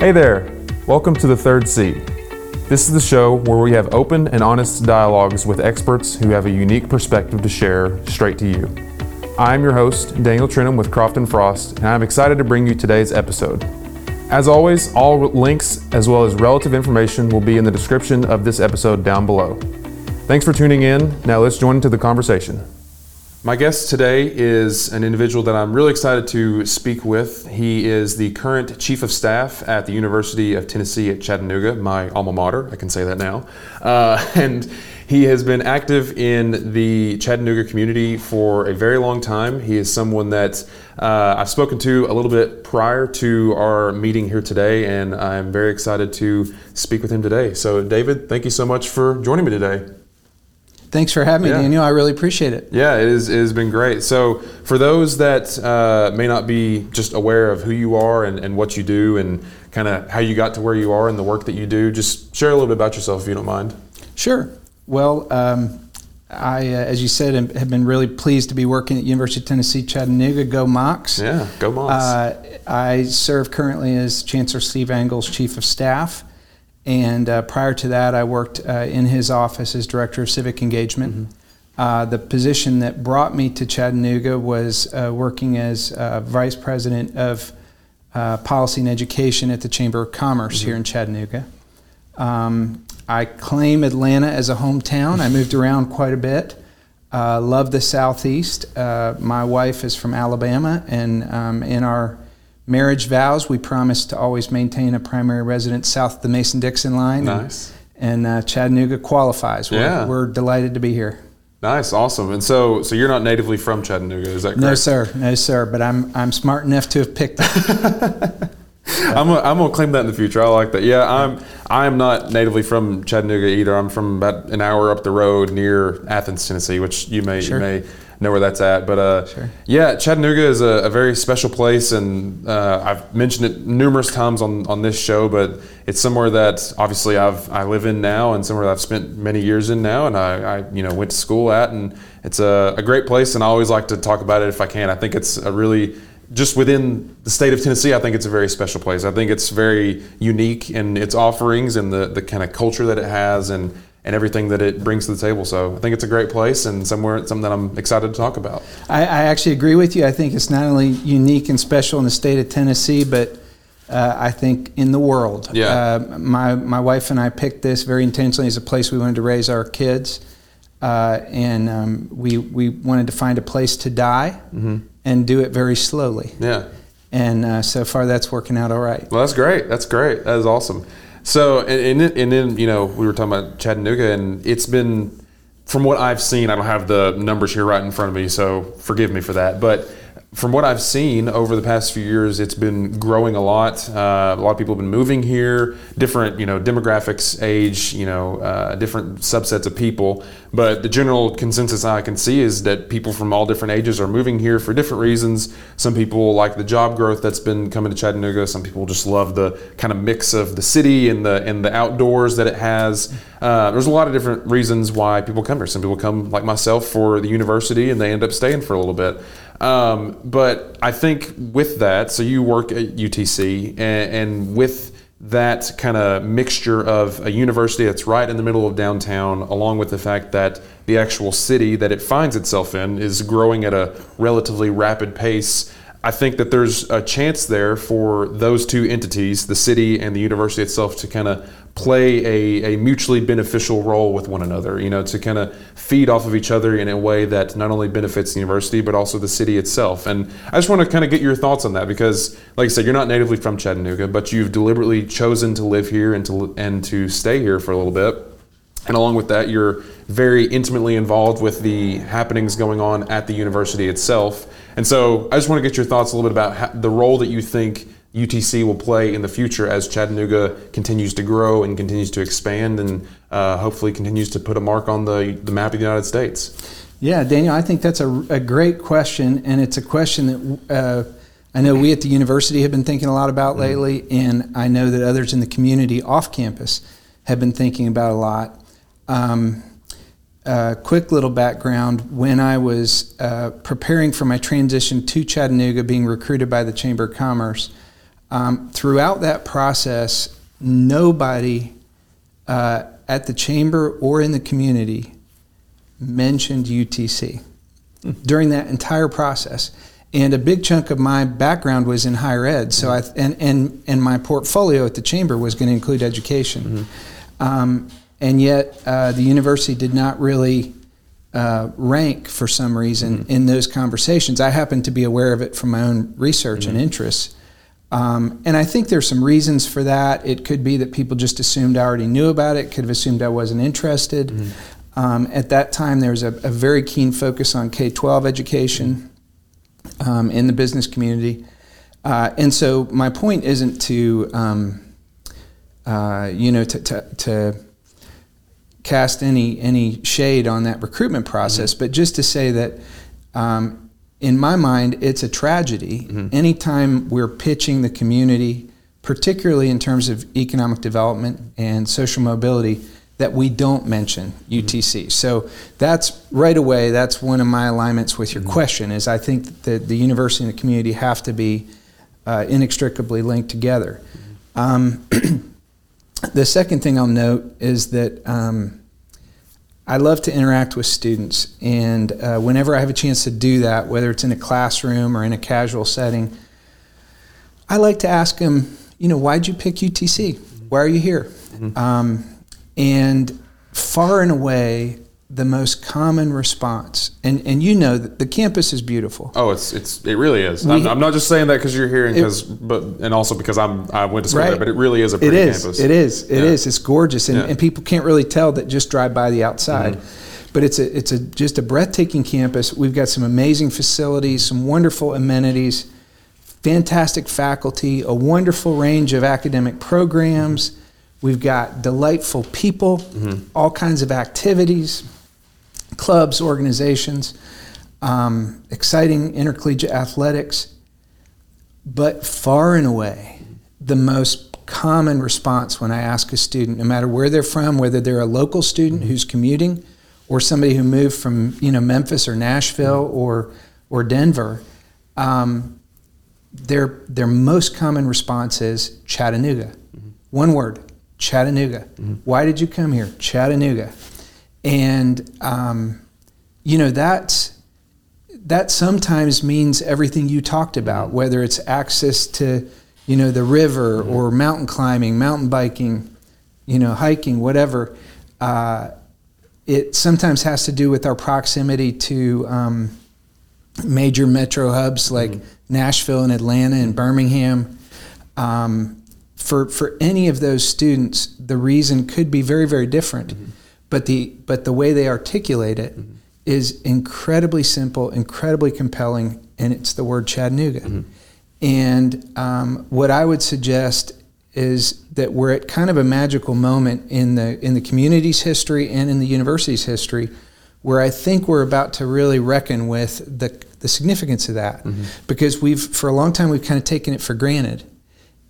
Hey there, welcome to the third seat. This is the show where we have open and honest dialogues with experts who have a unique perspective to share straight to you. I'm your host, Daniel Trenum with Croft and Frost, and I'm excited to bring you today's episode. As always, all links as well as relative information will be in the description of this episode down below. Thanks for tuning in. Now let's join into the conversation. My guest today is an individual that I'm really excited to speak with. He is the current Chief of Staff at the University of Tennessee at Chattanooga, my alma mater, I can say that now. Uh, and he has been active in the Chattanooga community for a very long time. He is someone that uh, I've spoken to a little bit prior to our meeting here today, and I'm very excited to speak with him today. So, David, thank you so much for joining me today. Thanks for having me, yeah. Daniel. I really appreciate it. Yeah, it, is, it has been great. So, for those that uh, may not be just aware of who you are and, and what you do and kind of how you got to where you are and the work that you do, just share a little bit about yourself if you don't mind. Sure. Well, um, I, uh, as you said, have been really pleased to be working at University of Tennessee Chattanooga. Go Mocs! Yeah, go Mocs! Uh, I serve currently as Chancellor Steve Angle's Chief of Staff. And uh, prior to that, I worked uh, in his office as Director of Civic Engagement. Mm-hmm. Uh, the position that brought me to Chattanooga was uh, working as uh, Vice President of uh, Policy and Education at the Chamber of Commerce mm-hmm. here in Chattanooga. Um, I claim Atlanta as a hometown. I moved around quite a bit. love the Southeast. my wife is from Alabama, and um, in our marriage vows, we promise to always maintain a primary residence south of the Mason Dixon line. Nice. And, and uh, Chattanooga qualifies. We're, yeah. we're delighted to be here. Nice, awesome. And so, so you're not natively from Chattanooga, is that correct? No, sir. No, sir. But I'm I'm smart enough to have picked it. I'm gonna, I'm gonna claim that in the future. I like that. Yeah, I'm I'm not natively from Chattanooga either. I'm from about an hour up the road near Athens, Tennessee, which you may sure. you may know where that's at. But uh, sure. yeah, Chattanooga is a, a very special place, and uh, I've mentioned it numerous times on, on this show. But it's somewhere that obviously I've I live in now, and somewhere that I've spent many years in now, and I, I you know went to school at, and it's a, a great place. And I always like to talk about it if I can. I think it's a really just within the state of Tennessee, I think it's a very special place. I think it's very unique in its offerings and the, the kind of culture that it has and and everything that it brings to the table. So I think it's a great place and somewhere something that I'm excited to talk about. I, I actually agree with you. I think it's not only unique and special in the state of Tennessee, but uh, I think in the world. Yeah. Uh, my my wife and I picked this very intentionally as a place we wanted to raise our kids, uh, and um, we we wanted to find a place to die mm-hmm. and do it very slowly. Yeah. And uh, so far, that's working out all right. Well, that's great. That's great. That is awesome. So, and, and, and then, you know, we were talking about Chattanooga, and it's been, from what I've seen, I don't have the numbers here right in front of me, so forgive me for that. But from what I've seen over the past few years, it's been growing a lot. Uh, a lot of people have been moving here, different, you know, demographics, age, you know, uh, different subsets of people. But the general consensus I can see is that people from all different ages are moving here for different reasons. Some people like the job growth that's been coming to Chattanooga. Some people just love the kind of mix of the city and the and the outdoors that it has. Uh, there's a lot of different reasons why people come here. Some people come, like myself, for the university, and they end up staying for a little bit. Um, but I think with that, so you work at UTC, and, and with that kind of mixture of a university that's right in the middle of downtown, along with the fact that the actual city that it finds itself in is growing at a relatively rapid pace. I think that there's a chance there for those two entities, the city and the university itself, to kind of play a, a mutually beneficial role with one another, you know, to kind of feed off of each other in a way that not only benefits the university, but also the city itself. And I just want to kind of get your thoughts on that because, like I said, you're not natively from Chattanooga, but you've deliberately chosen to live here and to, and to stay here for a little bit. And along with that, you're very intimately involved with the happenings going on at the university itself. And so I just want to get your thoughts a little bit about how, the role that you think UTC will play in the future as Chattanooga continues to grow and continues to expand and uh, hopefully continues to put a mark on the, the map of the United States? Yeah, Daniel, I think that's a, a great question, and it's a question that uh, I know we at the university have been thinking a lot about mm-hmm. lately, and I know that others in the community off campus have been thinking about a lot. Um, uh, quick little background when I was uh, preparing for my transition to Chattanooga, being recruited by the Chamber of Commerce, Um, throughout that process, nobody uh, at the chamber or in the community mentioned UTC during that entire process. And a big chunk of my background was in higher ed, so I and and and my portfolio at the chamber was going to include education, mm-hmm. um, and yet uh, the university did not really uh, rank for some reason mm-hmm. in those conversations. I happened to be aware of it from my own research mm-hmm. and interests. Um, and I think there's some reasons for that. It could be that people just assumed I already knew about it, could have assumed I wasn't interested. Mm-hmm. Um, at that time, there was a, a, very keen focus on K 12 education um, in the business community. Uh, and so, my point isn't to, um, uh, you know, to, to, to, cast any, any shade on that recruitment process, mm-hmm. but just to say that um, in my mind, it's a tragedy mm-hmm. anytime we're pitching the community, particularly in terms of economic development and social mobility, that we don't mention UTC. Mm-hmm. So that's right away. That's one of my alignments with your mm-hmm. question. Is I think that the university and the community have to be uh, inextricably linked together. Mm-hmm. Um, the second thing I'll note is that. Um, I love to interact with students, and uh, whenever I have a chance to do that, whether it's in a classroom or in a casual setting, I like to ask them, you know, why'd you pick UTC? Why are you here? Mm-hmm. Um, and far and away, the most common response, and, and you know that the campus is beautiful. Oh, it's it's it really is. We, I'm, I'm, not just saying that because you're here, and because but and also because I'm I went to school right. there, but it really is a pretty it is, campus. It is. It yeah. is. It's gorgeous, and, yeah. and people can't really tell that just drive by the outside. Mm-hmm. But it's a it's a just a breathtaking campus. We've got some amazing facilities, some wonderful amenities, fantastic faculty, a wonderful range of academic programs. We've got delightful people, mm-hmm. all kinds of activities clubs, organizations, um, exciting intercollegiate athletics. But far and away, the most common response when I ask a student, no matter where they're from, whether they're a local student who's commuting or somebody who moved from you know Memphis or Nashville or or Denver, um, their their most common response is Chattanooga. Mm-hmm. One word, Chattanooga. Mm-hmm. Why did you come here? Chattanooga and um, you know that's that sometimes means everything you talked about, whether it's access to you know the river mm-hmm. or mountain climbing, mountain biking, you know hiking, whatever. Uh, it sometimes has to do with our proximity to um, major metro hubs like mm-hmm. Nashville and Atlanta and Birmingham. Um, for for any of those students, the reason could be very very different. Mm-hmm but the but the way they articulate it mm-hmm. is incredibly simple, incredibly compelling, and it's the word Chattanooga. Mm-hmm. And um, what I would suggest is that we're at kind of a magical moment in the in the community's history and in the university's history, where I think we're about to really reckon with the the significance of that, mm-hmm. because we've for a long time we've kind of taken it for granted.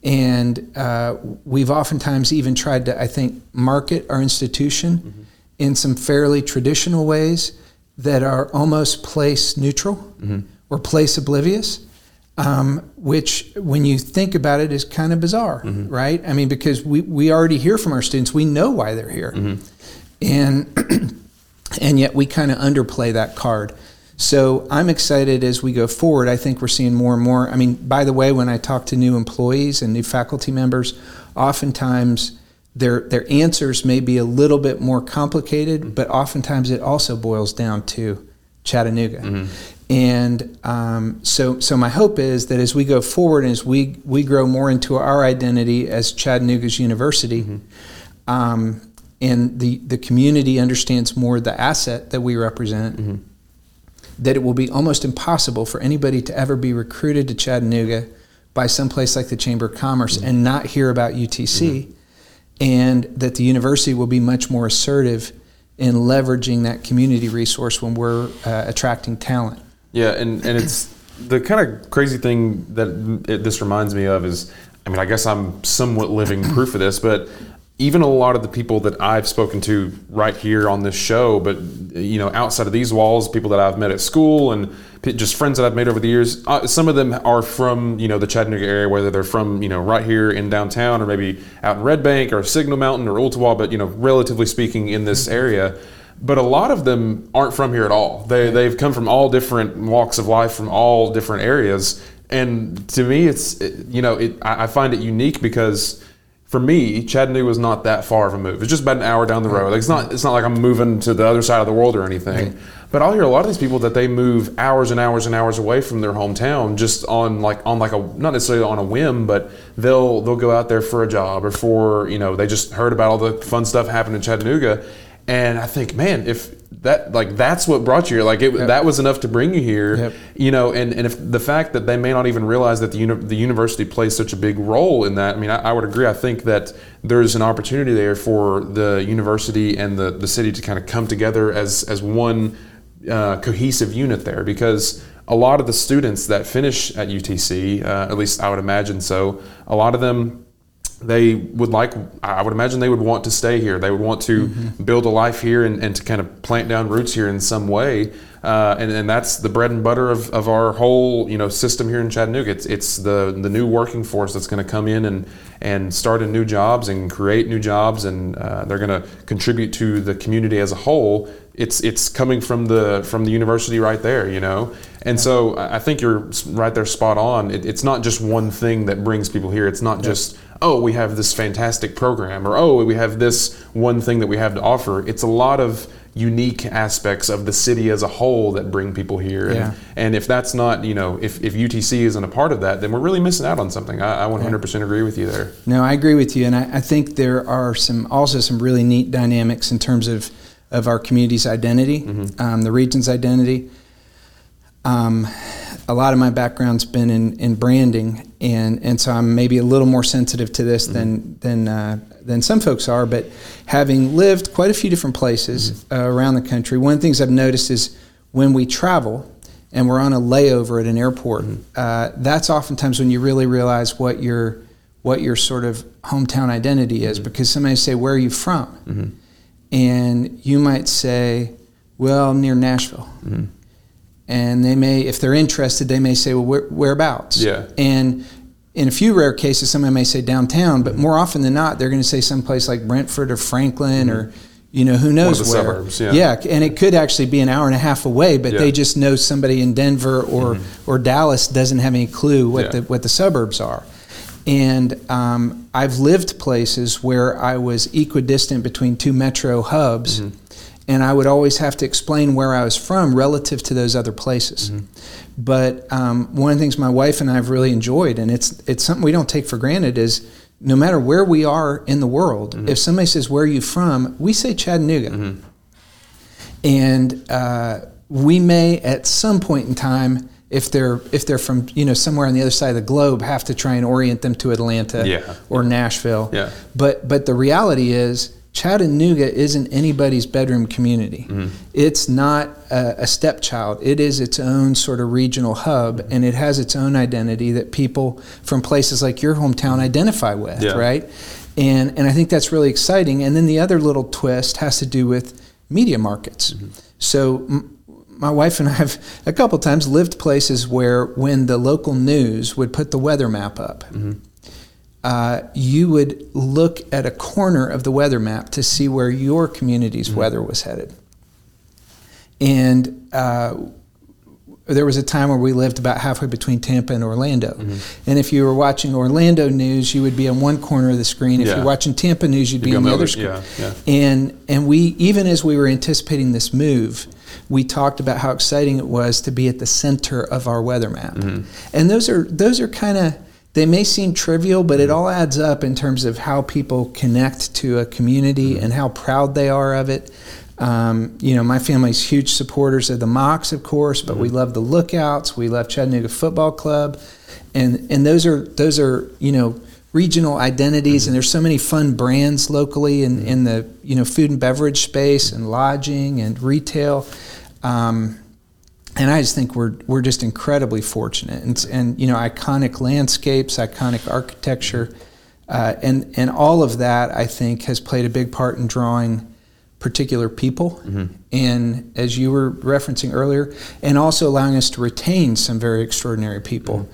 And uh, we've oftentimes even tried to, I think, market our institution mm-hmm in some fairly traditional ways that are almost place neutral mm-hmm. or place oblivious. Um, which, when you think about it, is kind of bizarre, mm-hmm. right? I mean, because we, we already hear from our students, we know why they're here, mm-hmm. and and yet we kind of underplay that card. So I'm excited as we go forward. I think we're seeing more and more. I mean, by the way, when I talk to new employees and new faculty members, oftentimes their their answers may be a little bit more complicated, mm-hmm. but oftentimes it also boils down to Chattanooga. Mm-hmm. And um, so, so my hope is that as we go forward and as we, we grow more into our identity as Chattanooga's university, mm-hmm. um, and the, the community understands more the asset that we represent, mm-hmm. that it will be almost impossible for anybody to ever be recruited to Chattanooga by some place like the Chamber of Commerce mm-hmm. and not hear about UTC and that the university will be much more assertive in leveraging that community resource when we're uh, attracting talent. Yeah, and, and it's the kind of crazy thing that it, this reminds me of is, I mean, I guess I'm somewhat living proof of this, but even a lot of the people that I've spoken to right here on this show, but you know, outside of these walls, people that I've met at school and just friends that I've made over the years, uh, some of them are from you know the Chattanooga area, whether they're from you know right here in downtown or maybe out in Red Bank or Signal Mountain or Ooltewah, but you know, relatively speaking, in this area. But a lot of them aren't from here at all. They they've come from all different walks of life, from all different areas, and to me, it's you know, it, I find it unique because for me, Chattanooga was not that far of a move. It's just about an hour down the road. Like it's not it's not like I'm moving to the other side of the world or anything. But I'll hear a lot of these people that they move hours and hours and hours away from their hometown just on like on like a not necessarily on a whim, but they'll they'll go out there for a job or for you know they just heard about all the fun stuff happening in Chattanooga, and I think man if that like that's what brought you here. Like it, yep. that was enough to bring you here. Yep. You know, and, and if the fact that they may not even realize that the uni- the university plays such a big role in that. I mean, I, I, would agree. I think that there's an opportunity there for the university and the the city to kind of come together as as one uh, cohesive unit there because a lot of the students that finish at UTC, uh, at least I would imagine so, a lot of them they would like i would imagine they would want to stay here. They would want to mm-hmm. build a life here and, and to kind of plant down roots here in some way. Uh, and, and that's the bread and butter of, of our whole you know system here in chattanooga. It's, it's the, the new working force that's going to come in and, and start in new jobs and create new jobs and uh, they're going to contribute to the community as a whole. It's it's coming from the from the university right there you know? And yeah. so i think you're right there spot on. It, it's not just one thing that brings people here. It's not yeah. just oh, we have this fantastic program, or oh, we have this one thing that we have to offer. It's a lot of unique aspects of the city as a whole that bring people here. Yeah. And, and if that's not, you know, if, if UTC isn't a part of that, then we're really missing out on something. I, I 100% yeah. agree with you there. No, I agree with you. And I, I think there are some also some really neat dynamics in terms of, of our community's identity, mm-hmm. um, the region's identity. Um, a lot of my background's been in, in branding, and, and so I'm maybe a little more sensitive to this mm-hmm. than than uh, than some folks are. But having lived quite a few different places mm-hmm. uh, around the country, one of the things I've noticed is when we travel and we're on a layover at an airport, mm-hmm. uh, that's oftentimes when you really realize what your what your sort of hometown identity is, mm-hmm. because somebody say, "Where are you from?" Mm-hmm. and you might say, "Well, near Nashville." And they may, if they're interested, they may say, "Well, where, whereabouts?" Yeah. And in a few rare cases, someone may say downtown, but more often than not, they're going to say someplace like Brentwood or Franklin mm-hmm. or you know who knows where. Suburbs, yeah. yeah, and it could actually be an hour and a half away, but yeah. they just know somebody in Denver or mm-hmm. or Dallas doesn't have any clue what yeah. the what the suburbs are. And um, I've lived places where I was equidistant between two metro hubs. Mm-hmm and I would always have to explain where I was from relative to those other places. Mm-hmm. But um, one of the things my wife and I have really enjoyed, and it's it's something we don't take for granted, is no matter where we are in the world, mm-hmm. if somebody says where are you from, we say Chattanooga, mm-hmm. and uh, we may at some point in time. If they're if they're from you know somewhere on the other side of the globe, have to try and orient them to Atlanta yeah. or Nashville. Yeah. But but the reality is Chattanooga isn't anybody's bedroom community. Mm-hmm. It's not a, a, stepchild. It is its own sort of regional hub, mm-hmm. and it has its own identity that people from places like your hometown identify with, yeah. right? And and I think that's really exciting. And then the other little twist has to do with media markets. Mm-hmm. So. M- my wife and I have a couple times lived places where when the local news would put the weather map up, mm-hmm uh, you would look at a corner of the weather map to see where your community's mm-hmm. weather was headed. And uh, there was a time where we lived about halfway between Tampa and Orlando. Mm-hmm. And if you were watching Orlando news, you would be on one corner of the screen. If yeah. you're watching Tampa news, you'd, you'd be on the other screen. Yeah, yeah. And and we even as we were anticipating this move, we talked about how exciting it was to be at the center of our weather map. Mm-hmm. And those are those are kind of they may seem trivial, but it all adds up in terms of how people connect to a community mm-hmm. and how proud they are of it. Um, you know, my family's huge supporters of the Mocs, of course, but mm-hmm. we love the Lookouts. We love Chattanooga Football Club, and and those are those are you know regional identities, mm-hmm. and there's so many fun brands locally in, mm-hmm. in the you know food and beverage space and lodging and retail. Um, and I just think we're we're just incredibly fortunate, and and you know iconic landscapes, iconic architecture. Uh, and and all of that, I think, has played a big part in drawing particular people, Mm-hmm. and as you were referencing earlier, and also allowing us to retain some very extraordinary people,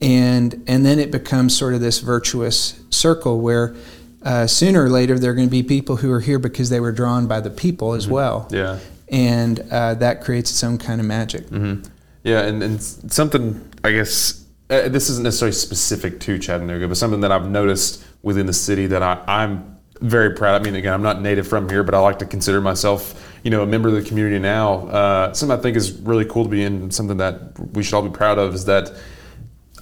and and then it becomes sort of this virtuous circle where. Uh, sooner or later, there are going to be people who are here because they were drawn by the people as well, Yeah. And uh, that creates its own kind of magic. Mm-hmm. Yeah, and, and something I guess uh, this isn't necessarily specific to Chattanooga, but something that I've noticed within the city that I, I'm very proud. I mean, again, I'm not native from here, but I like to consider myself, you know, a member of the community now. Uh, something I think is really cool to be in. Something that we should all be proud of is that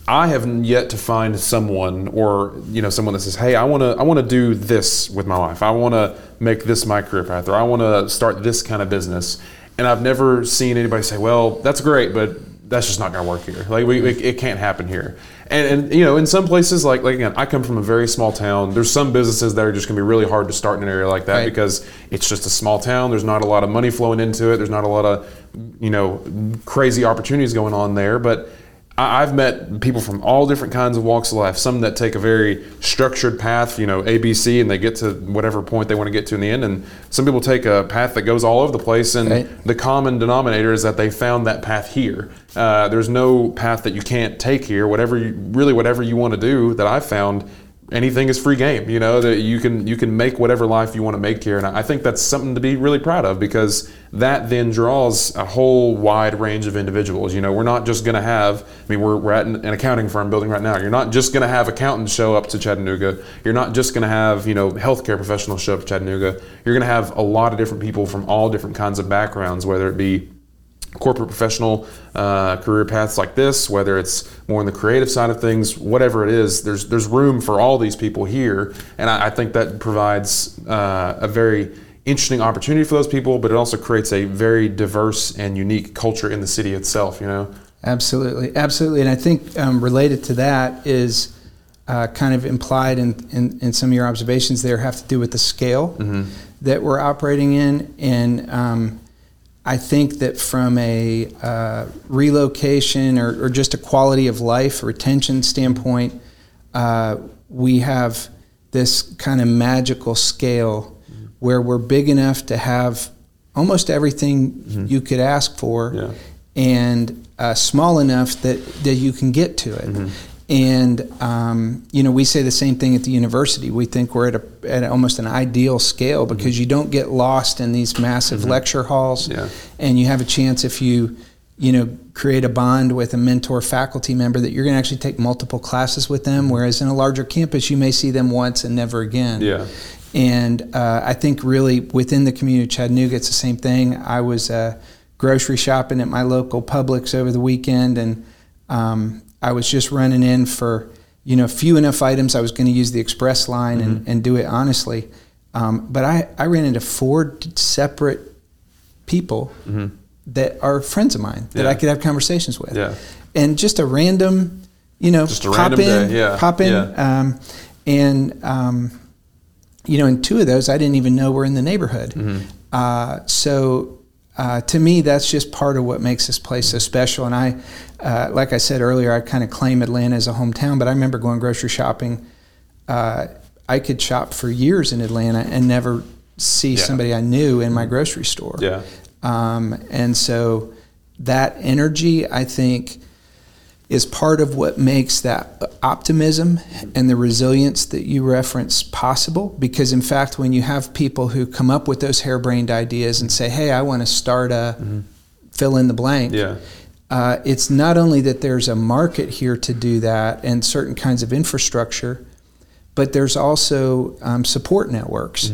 I have yet to find someone or you know someone that says, "Hey, I want to I want to do this with my life. I want to make this my career path, or I want to start this kind of business." And I've never seen anybody say, "Well, that's great, but that's just not going to work here. Like we, it, it can't happen here." And, and you know, in some places, like like again, I come from a very small town. There's some businesses that are just going to be really hard to start in an area like that Right. because it's just a small town. There's not a lot of money flowing into it. There's not a lot of you know crazy opportunities going on there, but I- I've met people from all different kinds of walks of life. Some that take a very structured path, you know, ABC, and they get to whatever point they want to get to in the end. And some people take a path that goes all over the place. And Right. the common denominator is that they found that path here. Uh, there's no path that you can't take here. Whatever, you, really, whatever you want to do, that I've found, anything is free game. You know that you can you can make whatever life you want to make here, and I think that's something to be really proud of because that then draws a whole wide range of individuals. You know, we're not just going to have. I mean, we're we're at an, an accounting firm building right now. You're not just going to have accountants show up to Chattanooga. You're not just going to have you know healthcare professionals show up to Chattanooga. You're going to have a lot of different people from all different kinds of backgrounds, whether it be corporate professional uh, career paths like this, whether it's more on the creative side of things, whatever it is, there's there's room for all these people here, and I, I think that provides uh, a very interesting opportunity for those people, but it also creates a very diverse and unique culture in the city itself. You know, Absolutely, absolutely. And I think um, related to that is uh, kind of implied in, in, in some of your observations there have to do with the scale that we're operating in. And um, I think that from a uh, relocation or, or just a quality of life retention standpoint, uh, we have this kind of magical scale where we're big enough to have almost everything you could ask for Yeah. and uh, small enough that, that you can get to it. Mm-hmm. And um, you know, we say the same thing at the university. We think we're at a at almost an ideal scale because you don't get lost in these massive lecture halls, Mm-hmm. Yeah. and you have a chance if you you know create a bond with a mentor faculty member that you're going to actually take multiple classes with them. Whereas in a larger campus, you may see them once and never again. Yeah. And uh, I think really within the community of Chattanooga, it's the same thing. I was uh, grocery shopping at my local Publix over the weekend, and um, I was just running in for you know few enough items. I was going to use the express line and, and do it honestly. Um, but I, I ran into four separate people that are friends of mine that I could have conversations with. Yeah. And just a random, you know, Just a pop random in, day, yeah, pop in, yeah. um, and um, you know, in two of those I didn't even know were in the neighborhood. Mm-hmm. Uh, so uh, to me, that's just part of what makes this place so special. And I, uh, like I said earlier, I kind of claim Atlanta as a hometown, but I remember going grocery shopping. Uh, I could shop for years in Atlanta and never see Yeah. somebody I knew in my grocery store. Yeah. Um, and so that energy, I think, is part of what makes that optimism and the resilience that you reference possible. Because, in fact, when you have people who come up with those harebrained ideas and say, hey, I want to start a fill in the blank, Yeah. uh, it's not only that there's a market here to do that and certain kinds of infrastructure, but there's also um, support networks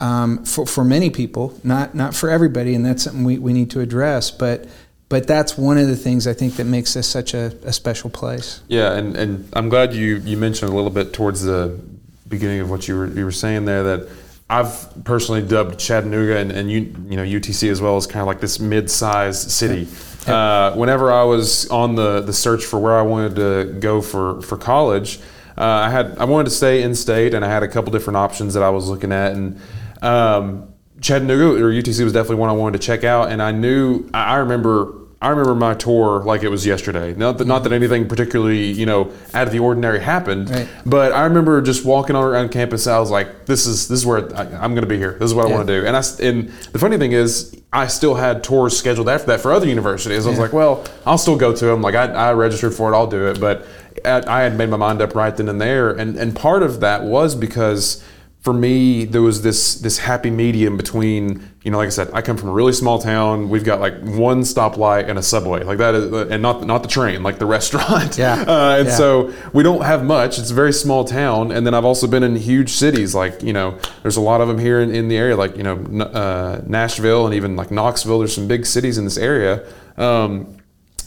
um, for, for many people, not, not for everybody, and that's something we, we need to address. But, but that's one of the things I think that makes this such a, a special place. Yeah, and, and I'm glad you, you mentioned a little bit towards the beginning of what you were you were saying there that I've personally dubbed Chattanooga and, and you you know UTC as well as kind of like this mid-sized city. Uh, whenever I was on the the search for where I wanted to go for for college, uh, I had I wanted to stay in state and I had a couple different options that I was looking at and. Um, Chattanooga or UTC was definitely one I wanted to check out, and I knew I remember I remember my tour like it was yesterday. Not that, not that anything particularly, you know, out of the ordinary happened, Right. but I remember just walking on around campus. I was like, "This is this is where I, I'm going to be here. This is what I want to do." And I and the funny thing is, I still had tours scheduled after that for other universities. I was like, "Well, I'll still go to them. Like I, I registered for it. I'll do it." But I I had made my mind up right then and there, and and part of that was because for me, there was this this happy medium between you know, like I said, I come from a really small town. We've got like one stoplight and a subway, like that, is, and not not the train, like the restaurant. Yeah. Uh, and Yeah. so we don't have much. It's a very small town. And then I've also been in huge cities, like you know, there's a lot of them here in, in the area, like you know, uh, Nashville and even like Knoxville. There's some big cities in this area. Um,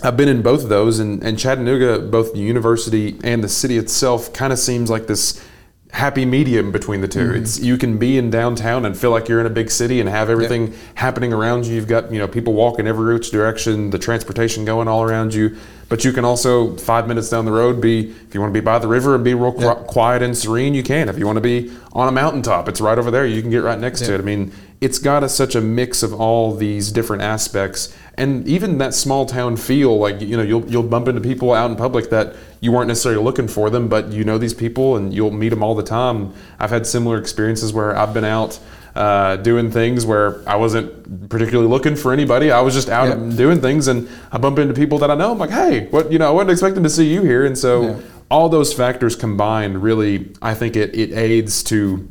I've been in both of those, and, and Chattanooga, both the university and the city itself, kind of seems like this happy medium between the 2 Mm-hmm. It's you can be in downtown and feel like you're in a big city and have everything happening around you. You've got you know people walking every which direction, the transportation going all around you. But you can also five minutes down the road be if you want to be by the river and be real qui- quiet and serene, you can. If you want to be on a mountaintop, it's right over there. You can get right next to it. I mean, it's got a, such a mix of all these different aspects, and even that small town feel. Like you know, you'll you'll bump into people out in public that you weren't necessarily looking for them, but you know these people and you'll meet them all the time. I've had similar experiences where I've been out. Uh, doing things where I wasn't particularly looking for anybody. I was just out Yep. doing things, and I bump into people that I know. I'm like, hey, what? You know, I wasn't expecting to see you here, and so Yeah. all those factors combined, really, I think it it aids to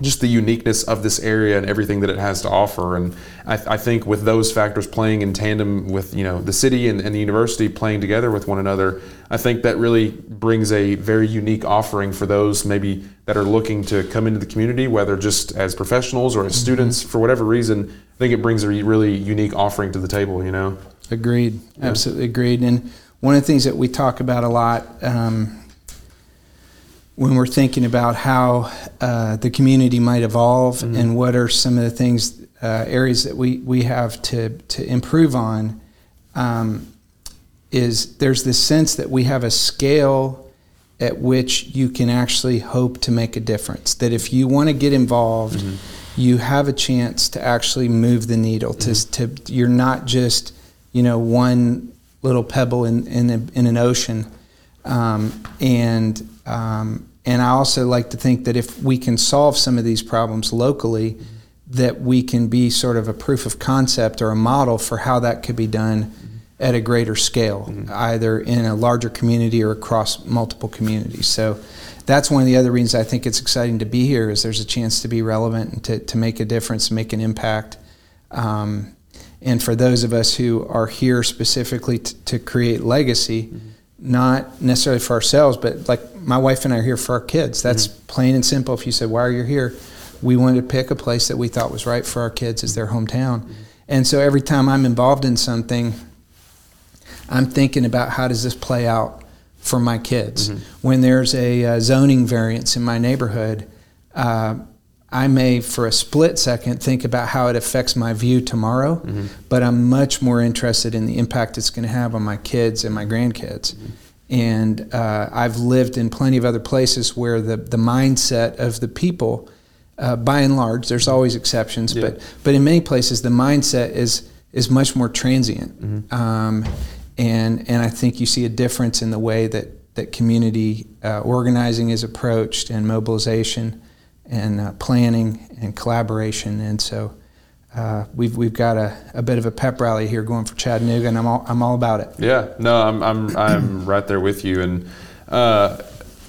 just the uniqueness of this area and everything that it has to offer. And I, I think with those factors playing in tandem with you know the city and, and the university playing together with one another, I think that really brings a very unique offering for those maybe that are looking to come into the community, whether just as professionals or as students for whatever reason. I think it brings a really unique offering to the table. You know. Agreed. Absolutely agreed. And one of the things that we talk about a lot um, when we're thinking about how uh, the community might evolve and what are some of the things, uh, areas that we, we have to, to improve on, um, is there's this sense that we have a scale at which you can actually hope to make a difference. That if you want to get involved, you have a chance to actually move the needle. To, to you're not just you know one little pebble in in, a, in an ocean. Um, and um, and I also like to think that if we can solve some of these problems locally, that we can be sort of a proof of concept or a model for how that could be done at a greater scale, either in a larger community or across multiple communities. So that's one of the other reasons I think it's exciting to be here is there's a chance to be relevant and to, to make a difference, make an impact. Um, and for those of us who are here specifically t- to create legacy, not necessarily for ourselves, but like my wife and I are here for our kids. That's plain and simple. If you said, Why are you here? We wanted to pick a place that we thought was right for our kids as their hometown. And so every time I'm involved in something, I'm thinking about how does this play out for my kids. When there's a, uh zoning variance in my neighborhood, uh, I may, for a split second, think about how it affects my view tomorrow, but I'm much more interested in the impact it's going to have on my kids and my grandkids. And uh, I've lived in plenty of other places where the, the mindset of the people, uh, by and large, there's always exceptions, Yeah. but but in many places the mindset is is much more transient, um, and and I think you see a difference in the way that that community uh, organizing is approached and mobilization and uh, planning and collaboration, and so. Uh, we've, we've got a, a bit of a pep rally here going for Chattanooga, and I'm all, I'm all about it. Yeah, no, I'm I'm I'm right there with you, and uh,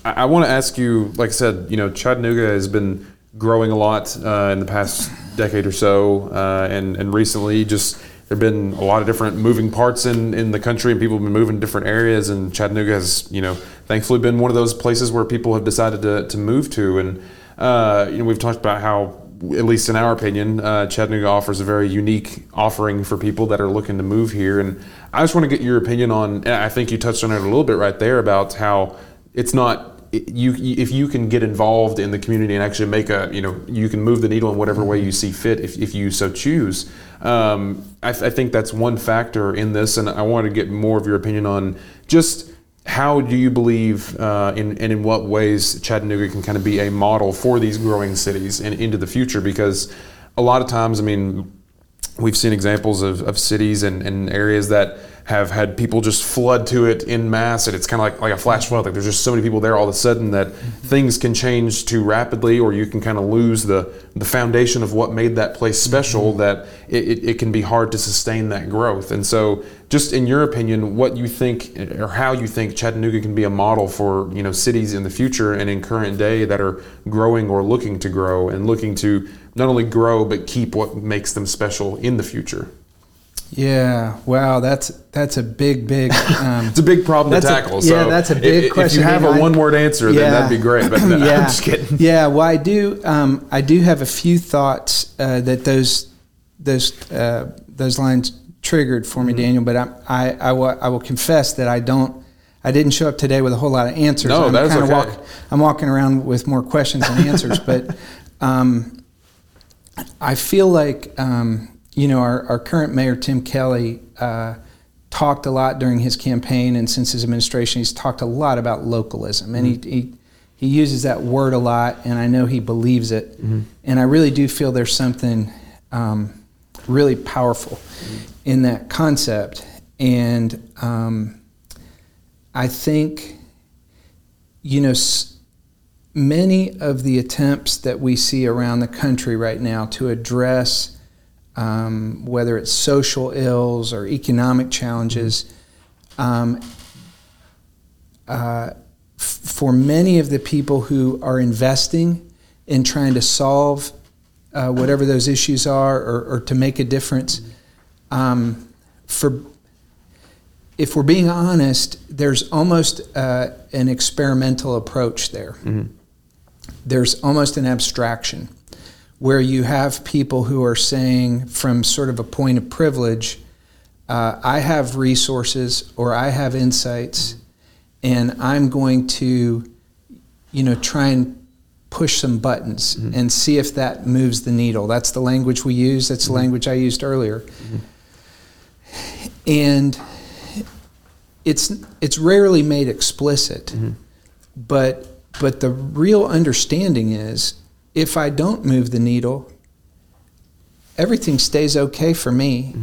I, I want to ask you. Like I said, you know, Chattanooga has been growing a lot uh, in the past decade or so, uh, and and recently just there've been a lot of different moving parts in in the country, and people have been moving to different areas, and Chattanooga has, you know, thankfully been one of those places where people have decided to to move to, and uh, you know, we've talked about how at least in our opinion, uh, Chattanooga offers a very unique offering for people that are looking to move here. And I just want to get your opinion on. and I think you touched on it a little bit right there about how it's not you if you can get involved in the community and actually make a you know you can move the needle in whatever way you see fit if, if you so choose. Um, I, I think that's one factor in this, and I want to get more of your opinion on just how do you believe uh, in, and in what ways Chattanooga can kind of be a model for these growing cities and into the future? Because a lot of times, I mean, we've seen examples of, of cities and, and areas that have had people just flood to it in mass and it's kind of like, like a flash flood. Like there's just so many people there all of a sudden that mm-hmm. things can change too rapidly or you can kind of lose the, the foundation of what made that place special mm-hmm. that it, it, it can be hard to sustain that growth. And so just in your opinion what you think or how you think chattanooga can be a model for you know cities in the future and in current day that are growing or looking to grow and looking to not only grow but keep what makes them special in the future Yeah, wow, that's that's a big, big. Um, It's a big problem to That's a- tackle. yeah, so that's a big if, question, If you have a I- one-word answer, then that'd be great. But no, yeah, I'm just kidding. Yeah, well, I do. Um, I do have a few thoughts uh, that those those uh, those lines triggered for Mm-hmm. me, Daniel. But I'm, I I will I will confess that I don't. I didn't show up today with a whole lot of answers. No, I'm that is kinda okay. Walk, I'm walking around with more questions than answers, but um, I feel like um, you know our, our current mayor Tim Kelly uh, talked a lot during his campaign, and since his administration, he's talked a lot about localism, and he, he he uses that word a lot, and I know he believes it, and I really do feel there's something um, really powerful in that concept, and um, I think you know. S- many of the attempts that we see around the country right now to address um, whether it's social ills or economic challenges, um, uh, f- for many of the people who are investing in trying to solve uh, whatever those issues are or, or to make a difference, um, for if we're being honest, there's almost uh, an experimental approach there. There's almost an abstraction where you have people who are saying, from sort of a point of privilege, uh, I have resources or I have insights, and I'm going to, you know, try and push some buttons mm-hmm. and see if that moves the needle. That's the language we use. That's the mm-hmm. language I used earlier. Mm-hmm. And it's it's rarely made explicit, but but the real understanding is if I don't move the needle, everything stays okay for me,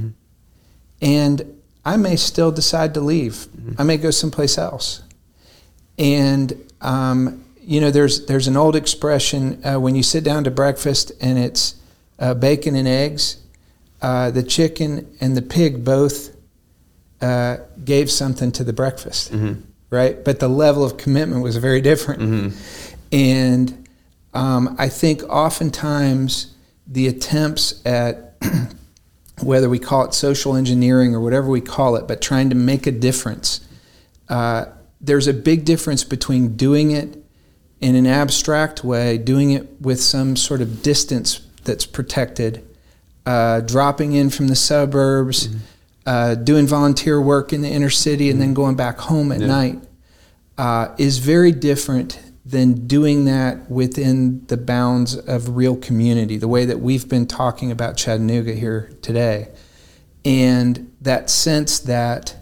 and I may still decide to leave. I may go someplace else, and um, you know there's there's an old expression uh, when you sit down to breakfast and it's uh, bacon and eggs, uh, the chicken and the pig both uh, gave something to the breakfast, right? But the level of commitment was very different. And um, I think oftentimes the attempts at whether we call it social engineering or whatever we call it, but trying to make a difference, uh, there's a big difference between doing it in an abstract way, doing it with some sort of distance that's protected, uh, dropping in from the suburbs, uh, doing volunteer work in the inner city, and then going back home at Yeah. night uh, is very different than doing that within the bounds of real community, the way that we've been talking about Chattanooga here today. And that sense that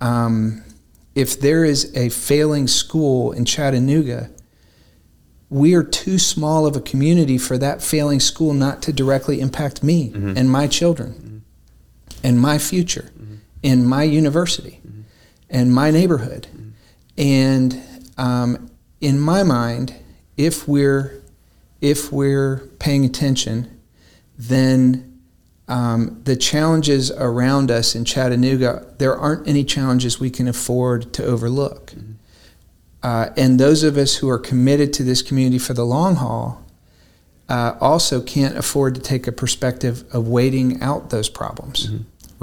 um, if there is a failing school in Chattanooga, we are too small of a community for that failing school not to directly impact me and my children and my future and my university and my neighborhood. And um, in my mind, if we're if we're paying attention, then um, the challenges around us in Chattanooga, there aren't any challenges we can afford to overlook. Uh, and those of us who are committed to this community for the long haul uh, also can't afford to take a perspective of waiting out those problems,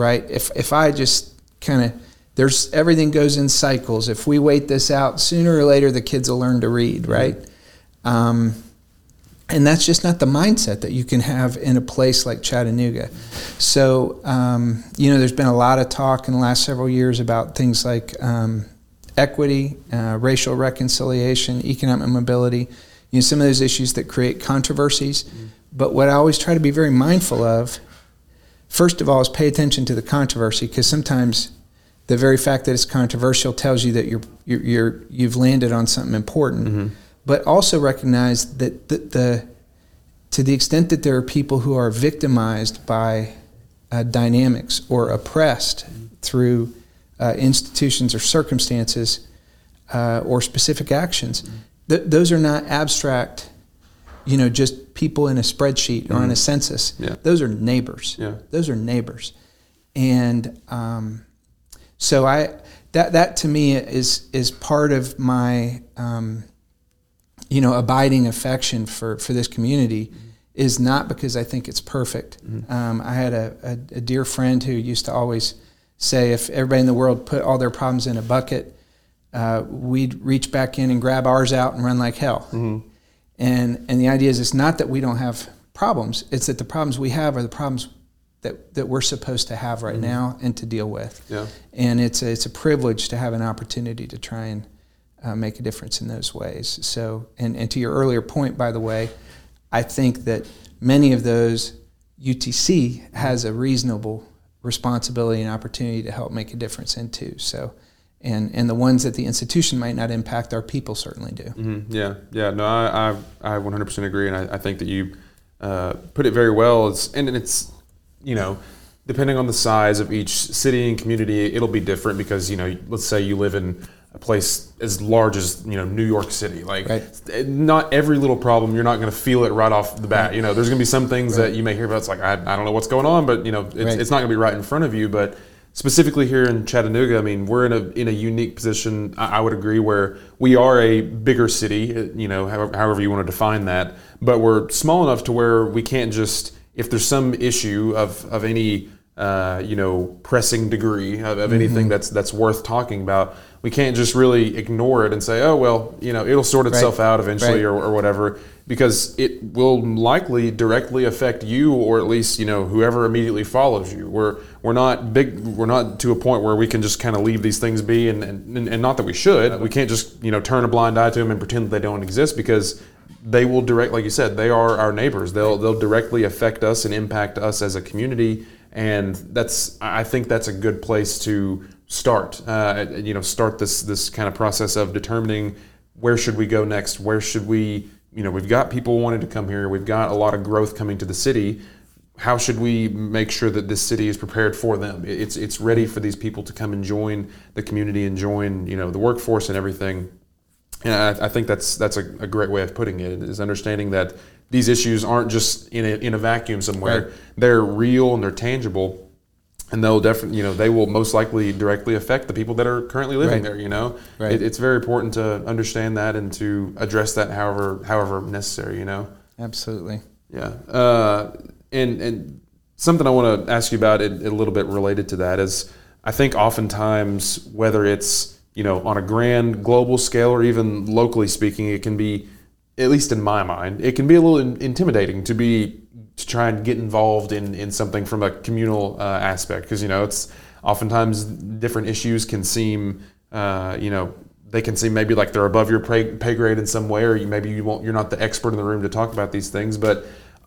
right? If if I just kind of there's everything goes in cycles. If we wait this out, sooner or later the kids will learn to read, right? Um, and that's just not the mindset that you can have in a place like Chattanooga. So, um, you know, there's been a lot of talk in the last several years about things like um, equity, uh, racial reconciliation, economic mobility, you know, some of those issues that create controversies. But what I always try to be very mindful of, first of all, is pay attention to the controversy because sometimes the very fact that it's controversial tells you that you're, you're, you're you've landed on something important. But also recognize that the, the to the extent that there are people who are victimized by uh, dynamics or oppressed through uh, institutions or circumstances uh, or specific actions. Th- those are not abstract, you know, just people in a spreadsheet or on a census. Yeah. Those are neighbors. Yeah. Those are neighbors, and um, so I that that to me is is part of my um, you know abiding affection for for this community is not because I think it's perfect. Um, I had a, a, a dear friend who used to always say if everybody in the world put all their problems in a bucket, uh, we'd reach back in and grab ours out and run like hell. And and the idea is it's not that we don't have problems; it's that the problems we have are the problems that that we're supposed to have right now and to deal with. Yeah. And it's a, it's a privilege to have an opportunity to try and uh, make a difference in those ways. So, and, and to your earlier point, by the way, I think that many of those UTC has a reasonable responsibility and opportunity to help make a difference in too. So, and and the ones that the institution might not impact, our people certainly do. Mhm. Yeah, yeah. No, I, I, I 100% agree, and I, I think that you uh, put it very well. It's and it's, you know, depending on the size of each city and community, it'll be different because you know, let's say you live in a place as large as you know New York City, like Right. not every little problem you're not going to feel it right off the bat. You know, there's going to be some things that you may hear about. It's like I, I don't know what's going on, but you know, it's, Right. it's not going to be right in front of you, but specifically here in Chattanooga, I mean, we're in a in a unique position. I, I would agree where we are a bigger city, uh, you know, however, however you want to define that, but we're small enough to where we can't just if there's some issue of of any uh, you know pressing degree of, of anything that's that's worth talking about. We can't just really ignore it and say, oh well, you know, it'll sort itself out eventually Right. or, or whatever, because it will likely directly affect you or at least you know whoever immediately follows you. We're we're not big. We're not to a point where we can just kind of leave these things be, and, and and not that we should. We can't just you know turn a blind eye to them and pretend that they don't exist because they will direct, like you said, they are our neighbors. They'll they'll directly affect us and impact us as a community, and that's I think that's a good place to start. Uh, you know, start this this kind of process of determining where should we go next. Where should we you know we've got people wanting to come here. We've got a lot of growth coming to the city how should we make sure that this city is prepared for them? It's it's ready for these people to come and join the community and join you know the workforce and everything. And I, I think that's that's a, a great way of putting it is understanding that these issues aren't just in a, in a vacuum somewhere. Right. They're real and they're tangible, and they'll definitely you know they will most likely directly affect the people that are currently living Right. there. You know, Right. it, it's very important to understand that and to address that however however necessary. You know. Absolutely. Yeah, uh, and and something I want to ask you about it, a little bit related to that is I think oftentimes whether it's you know on a grand global scale or even locally speaking, it can be at least in my mind, it can be a little in- intimidating to be to try and get involved in in something from a communal uh, aspect because you know it's oftentimes different issues can seem uh, you know they can seem maybe like they're above your pay, pay grade in some way or you, maybe you won't you're not the expert in the room to talk about these things but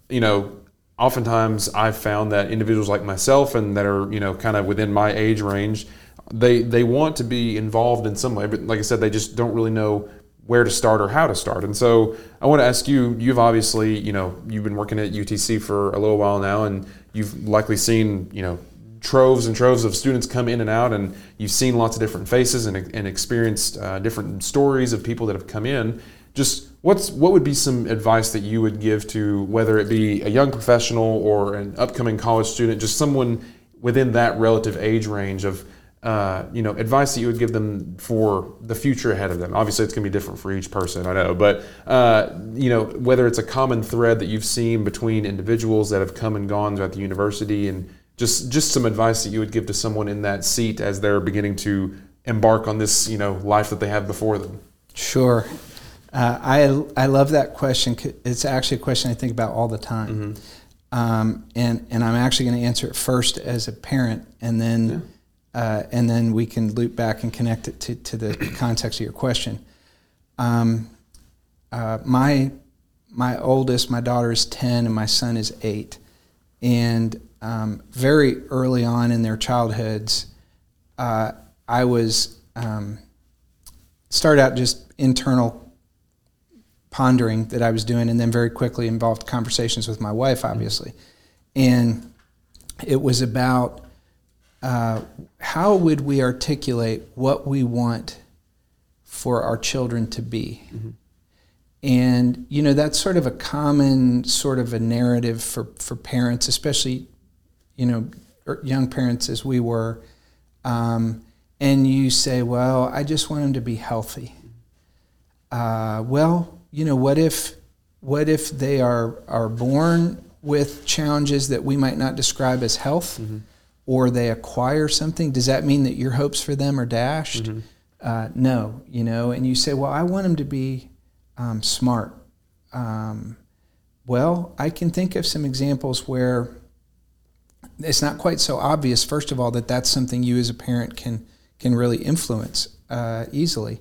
you know oftentimes I've found that individuals like myself and that are you know kind of within my age range they they want to be involved in some way but like I said they just don't really know where to start or how to start and so I want to ask you you've obviously you know you've been working at UTC for a little while now and you've likely seen you know troves and troves of students come in and out, and you've seen lots of different faces and, and experienced uh, different stories of people that have come in. Just what's what would be some advice that you would give to whether it be a young professional or an upcoming college student, just someone within that relative age range of uh, you know advice that you would give them for the future ahead of them. Obviously, it's going to be different for each person, I know, but uh, you know whether it's a common thread that you've seen between individuals that have come and gone throughout the university and just just some advice that you would give to someone in that seat as they're beginning to embark on this you know life that they have before them Sure. Uh, I, I love that question. It's actually a question I think about all the time. Um, and, and I'm actually going to answer it first as a parent, and then, uh, and then we can loop back and connect it to, to the context of your question. Um, uh, my, my oldest, my daughter is 10, and my son is 8. And um, very early on in their childhoods, uh, I was um, started out just internal pondering that I was doing, and then very quickly involved conversations with my wife, obviously. And it was about uh, how would we articulate what we want for our children to be. Mm-hmm. And you know that's sort of a common sort of a narrative for, for parents, especially you know er, young parents as we were. Um, and you say, "Well, I just want them to be healthy." Uh, well, you know, what if what if they are are born with challenges that we might not describe as health, mm-hmm. Or they acquire something? Does that mean that your hopes for them are dashed? Mm-hmm. Uh, no, you know. And you say, "Well, I want them to be um, smart." Um, well, I can think of some examples where it's not quite so obvious. First of all, that that's something you as a parent can can really influence uh, easily.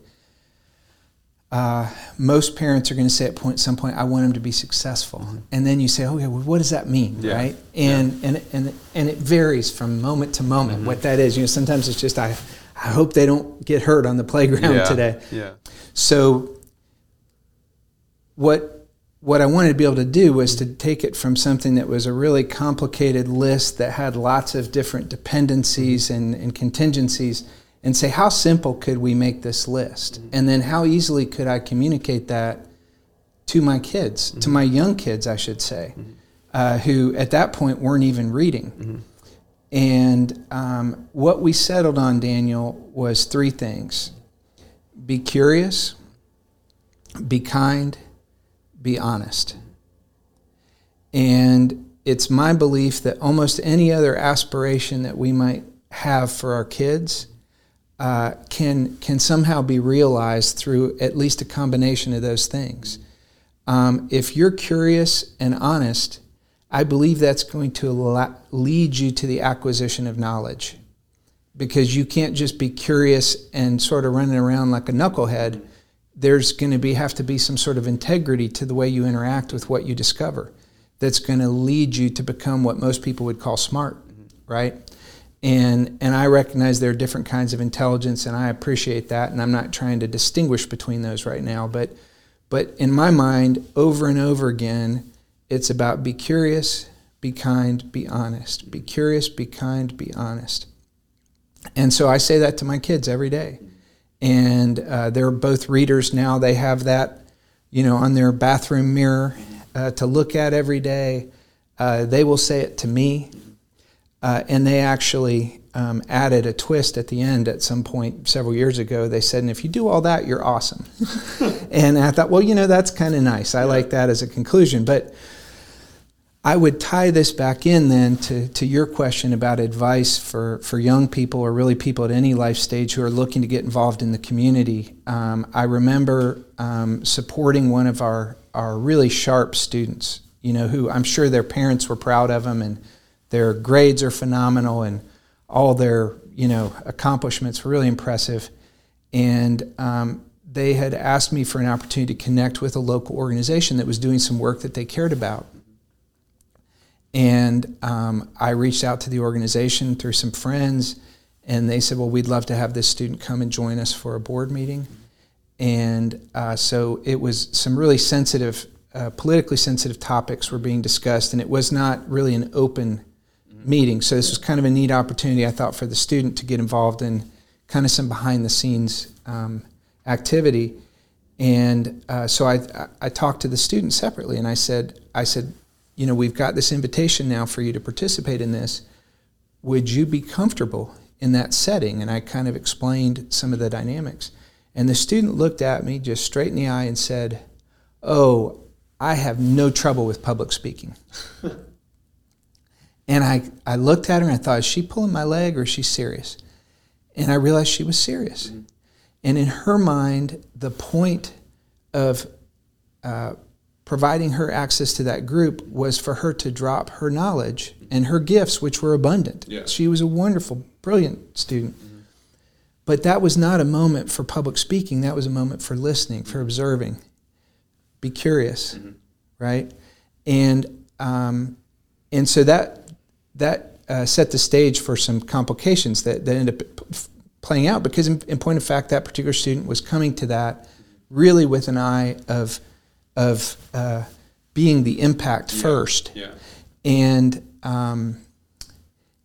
Uh, most parents are going to say at point, some point, I want them to be successful. Mm-hmm. And then you say, okay, well, what does that mean, yeah. right? And, yeah. and, and, and it varies from moment to moment mm-hmm. what that is. You know, sometimes it's just, I, I hope they don't get hurt on the playground yeah. today. Yeah. So what what I wanted to be able to do was to take it from something that was a really complicated list that had lots of different dependencies and, and contingencies and say, how simple could we make this list? Mm-hmm. And then how easily could I communicate that to my kids, mm-hmm. to my young kids, I should say, mm-hmm. uh, who at that point weren't even reading. Mm-hmm. And um, what we settled on, Daniel, was three things be curious, be kind, be honest. And it's my belief that almost any other aspiration that we might have for our kids uh, can can somehow be realized through at least a combination of those things. Um, if you're curious and honest, I believe that's going to lead you to the acquisition of knowledge, because you can't just be curious and sort of running around like a knucklehead. There's going to be have to be some sort of integrity to the way you interact with what you discover. That's going to lead you to become what most people would call smart, right? And and I recognize there are different kinds of intelligence, and I appreciate that, and I'm not trying to distinguish between those right now, but but in my mind, over and over again, it's about be curious, be kind, be honest. Be curious, be kind, be honest. And so I say that to my kids every day, and uh, they're both readers now. They have that, you know, on their bathroom mirror uh, to look at every day. Uh, they will say it to me uh, and they actually um, added a twist at the end at some point several years ago. They said, and if you do all that, you're awesome. and I thought, well, you know, that's kind of nice. I yeah. like that as a conclusion. But I would tie this back in then to, to your question about advice for, for young people or really people at any life stage who are looking to get involved in the community. Um, I remember um, supporting one of our, our really sharp students, you know, who I'm sure their parents were proud of them and their grades are phenomenal, and all their you know accomplishments were really impressive. And um, they had asked me for an opportunity to connect with a local organization that was doing some work that they cared about. And um, I reached out to the organization through some friends, and they said, Well, we'd love to have this student come and join us for a board meeting. And uh, so it was some really sensitive, uh, politically sensitive topics were being discussed, and it was not really an open meeting. So this was kind of a neat opportunity, I thought, for the student to get involved in kind of some behind the scenes um, activity. And uh, so I, I talked to the student separately, and I said, I said, you know, we've got this invitation now for you to participate in this. Would you be comfortable in that setting? And I kind of explained some of the dynamics. And the student looked at me just straight in the eye and said, Oh, I have no trouble with public speaking. And I, I looked at her and I thought, is she pulling my leg or is she serious? And I realized she was serious. Mm-hmm. And in her mind, the point of uh, providing her access to that group was for her to drop her knowledge and her gifts, which were abundant. Yeah. She was a wonderful, brilliant student. Mm-hmm. But that was not a moment for public speaking, that was a moment for listening, for observing. Be curious, mm-hmm. right? And um, and so that that uh, set the stage for some complications that, that ended up playing out because, in, in, point of fact, that particular student was coming to that really with an eye of, of uh, being the impact yeah. first. Yeah. And, um,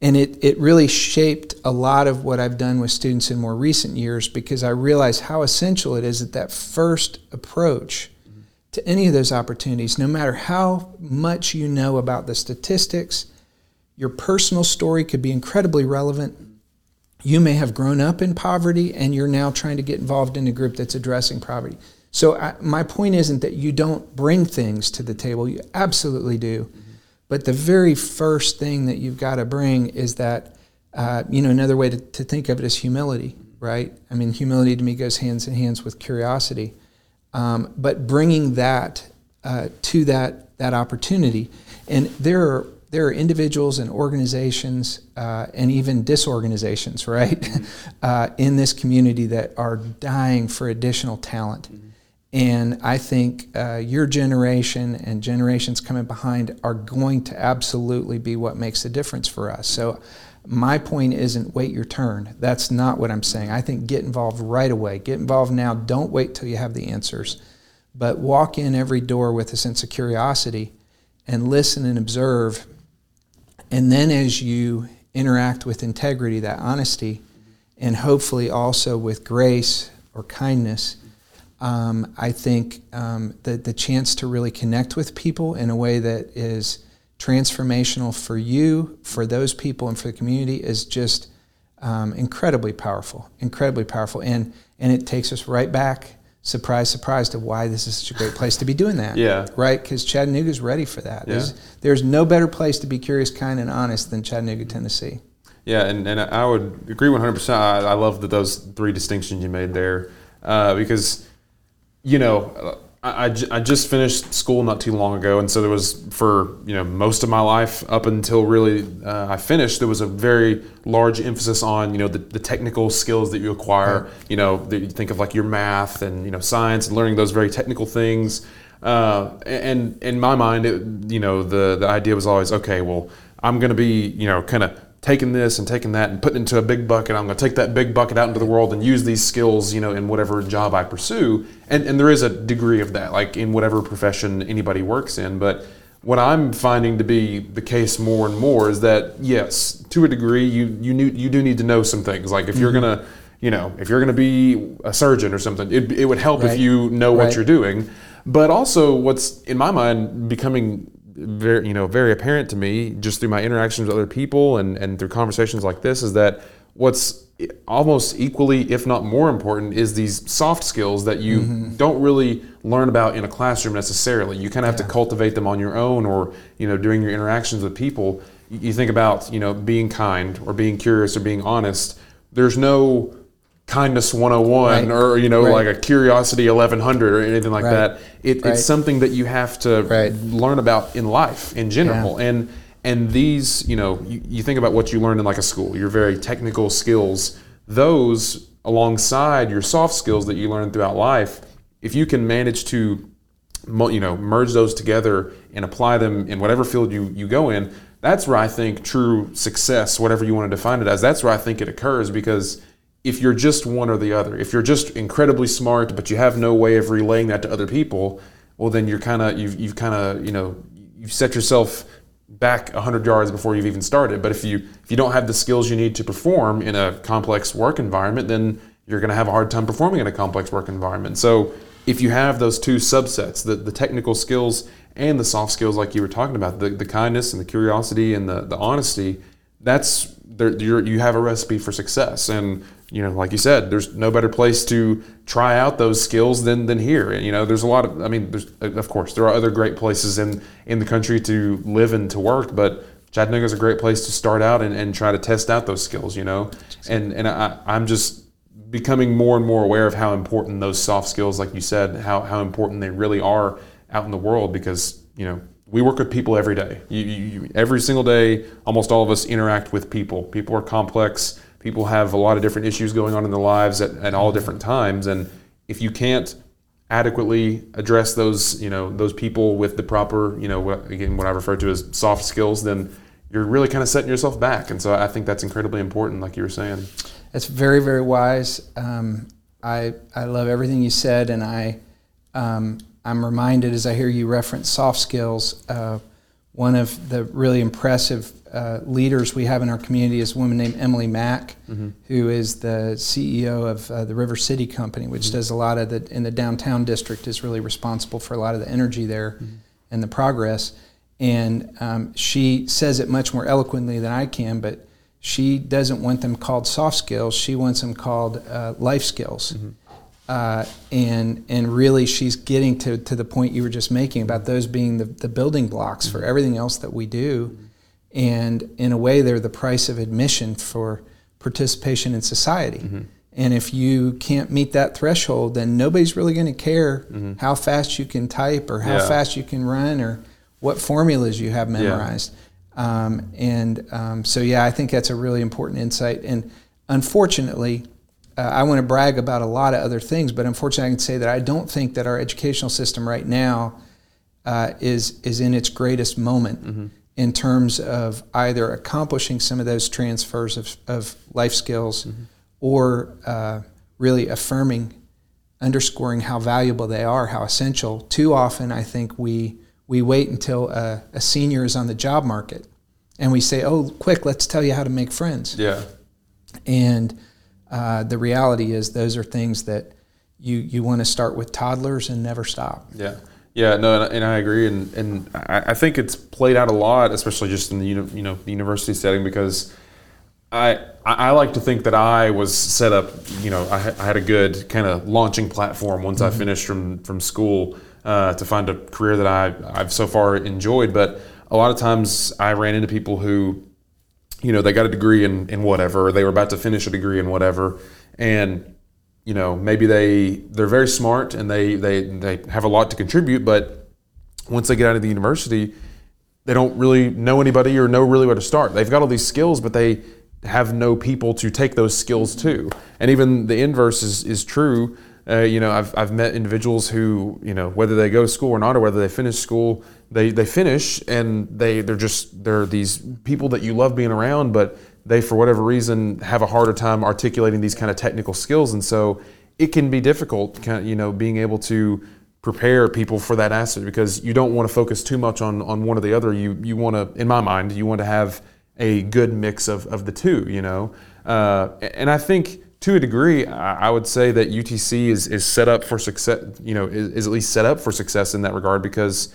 and it, it really shaped a lot of what I've done with students in more recent years because I realized how essential it is that that first approach to any of those opportunities, no matter how much you know about the statistics, your personal story could be incredibly relevant. You may have grown up in poverty and you're now trying to get involved in a group that's addressing poverty. So, I, my point isn't that you don't bring things to the table, you absolutely do. Mm-hmm. But the very first thing that you've got to bring is that, uh, you know, another way to, to think of it is humility, right? I mean, humility to me goes hands in hands with curiosity. Um, but bringing that uh, to that, that opportunity. And there are, there are individuals and organizations uh, and even disorganizations, right, mm-hmm. uh, in this community that are dying for additional talent. Mm-hmm. And I think uh, your generation and generations coming behind are going to absolutely be what makes the difference for us. So, my point isn't wait your turn. That's not what I'm saying. I think get involved right away. Get involved now. Don't wait till you have the answers. But walk in every door with a sense of curiosity and listen and observe. And then as you interact with integrity, that honesty, and hopefully also with grace or kindness, um, I think um, the, the chance to really connect with people in a way that is transformational for you, for those people, and for the community is just um, incredibly powerful, incredibly powerful. And, and it takes us right back, surprise, surprise, to why this is such a great place to be doing that. Yeah. Right? Because Chattanooga is ready for that. Yeah. There's, there's no better place to be curious, kind, and honest than Chattanooga, Tennessee. Yeah, and, and I would agree 100%. I, I love that those three distinctions you made there uh, because you know, I, I just finished school not too long ago, and so there was for you know most of my life up until really uh, I finished, there was a very large emphasis on you know the, the technical skills that you acquire. Right. You know, that you think of like your math and you know science and learning those very technical things. Uh, and in my mind, it, you know, the the idea was always okay. Well, I'm going to be you know kind of taking this and taking that and putting it into a big bucket. I'm going to take that big bucket out into the world and use these skills, you know, in whatever job I pursue. And, and there is a degree of that, like in whatever profession anybody works in. But what I'm finding to be the case more and more is that yes, to a degree, you you need, you do need to know some things. Like if mm-hmm. you're gonna, you know, if you're gonna be a surgeon or something, it, it would help right. if you know right. what you're doing. But also, what's in my mind becoming very you know very apparent to me just through my interactions with other people and and through conversations like this is that what's almost equally if not more important is these soft skills that you mm-hmm. don't really learn about in a classroom necessarily you kind of have yeah. to cultivate them on your own or you know during your interactions with people you think about you know being kind or being curious or being honest there's no kindness 101 right. or you know right. like a curiosity 1100 or anything like right. that it, it's something that you have to learn about in life in general yeah. and and these you know you, you think about what you learn in like a school your very technical skills those alongside your soft skills that you learn throughout life if you can manage to you know merge those together and apply them in whatever field you, you go in that's where i think true success whatever you want to define it as that's where i think it occurs because if you're just one or the other, if you're just incredibly smart but you have no way of relaying that to other people, well then you're kind of you've you've kind of you know you've set yourself back 100 yards before you've even started. But if you if you don't have the skills you need to perform in a complex work environment, then you're going to have a hard time performing in a complex work environment. So if you have those two subsets, the, the technical skills and the soft skills like you were talking about, the, the kindness and the curiosity and the, the honesty, that's there, you have a recipe for success. And you know, like you said, there's no better place to try out those skills than than here. You know, there's a lot of, I mean, there's of course there are other great places in in the country to live and to work, but Chattanooga is a great place to start out and, and try to test out those skills. You know, and and I, I'm just becoming more and more aware of how important those soft skills, like you said, how how important they really are out in the world because you know we work with people every day. You, you, every single day, almost all of us interact with people. People are complex people have a lot of different issues going on in their lives at, at all different times and if you can't adequately address those you know those people with the proper you know what, again what i refer to as soft skills then you're really kind of setting yourself back and so i think that's incredibly important like you were saying. It's very very wise. Um, i i love everything you said and i um, i'm reminded as i hear you reference soft skills uh, one of the really impressive uh, leaders we have in our community is a woman named Emily Mack, mm-hmm. who is the CEO of uh, the River City Company, which mm-hmm. does a lot of the in the downtown district is really responsible for a lot of the energy there mm-hmm. and the progress. And um, she says it much more eloquently than I can, but she doesn't want them called soft skills. She wants them called uh, life skills. Mm-hmm. Uh, and and really, she's getting to, to the point you were just making about those being the, the building blocks mm-hmm. for everything else that we do. And in a way, they're the price of admission for participation in society. Mm-hmm. And if you can't meet that threshold, then nobody's really going to care mm-hmm. how fast you can type or how yeah. fast you can run or what formulas you have memorized. Yeah. Um, and um, so, yeah, I think that's a really important insight. And unfortunately, uh, I want to brag about a lot of other things, but unfortunately, I can say that I don't think that our educational system right now uh, is is in its greatest moment mm-hmm. In terms of either accomplishing some of those transfers of, of life skills mm-hmm. or uh, really affirming, underscoring how valuable they are, how essential. Too often, I think we we wait until a, a, senior is on the job market and we say, oh, quick, let's tell you how to make friends. Yeah. And uh, the reality is, those are things that you, you want to start with toddlers and never stop. Yeah. Yeah, no, and, and I agree, and, and I, I, think it's played out a lot, especially just in the you know the university setting, because I I like to think that I was set up, you know, I, I had a good kind of launching platform once mm-hmm. I finished from from school uh, to find a career that I, I've so far enjoyed. But a lot of times I ran into people who, you know, they got a degree in, in whatever, they were about to finish a degree in whatever, and you know maybe they they're very smart and they they they have a lot to contribute, but once they get out of the university, they don't really know anybody or know really where to start. They've got all these skills, but they have no people to take those skills to. And even the inverse is, is true. Uh, you know, I've, I've met individuals who, you know, whether they go to school or not, or whether they finish school, they, they finish and they, they're just, they're these people that you love being around, but they, for whatever reason, have a harder time articulating these kind of technical skills. And so it can be difficult, you know, being able to prepare people for that asset because you don't want to focus too much on, on one or the other. You, you want to, in my mind, you want to have a good mix of, of the two, you know. Uh, and I think, to a degree, I would say that UTC is, is set up for success, you know, is, is, at least set up for success in that regard because,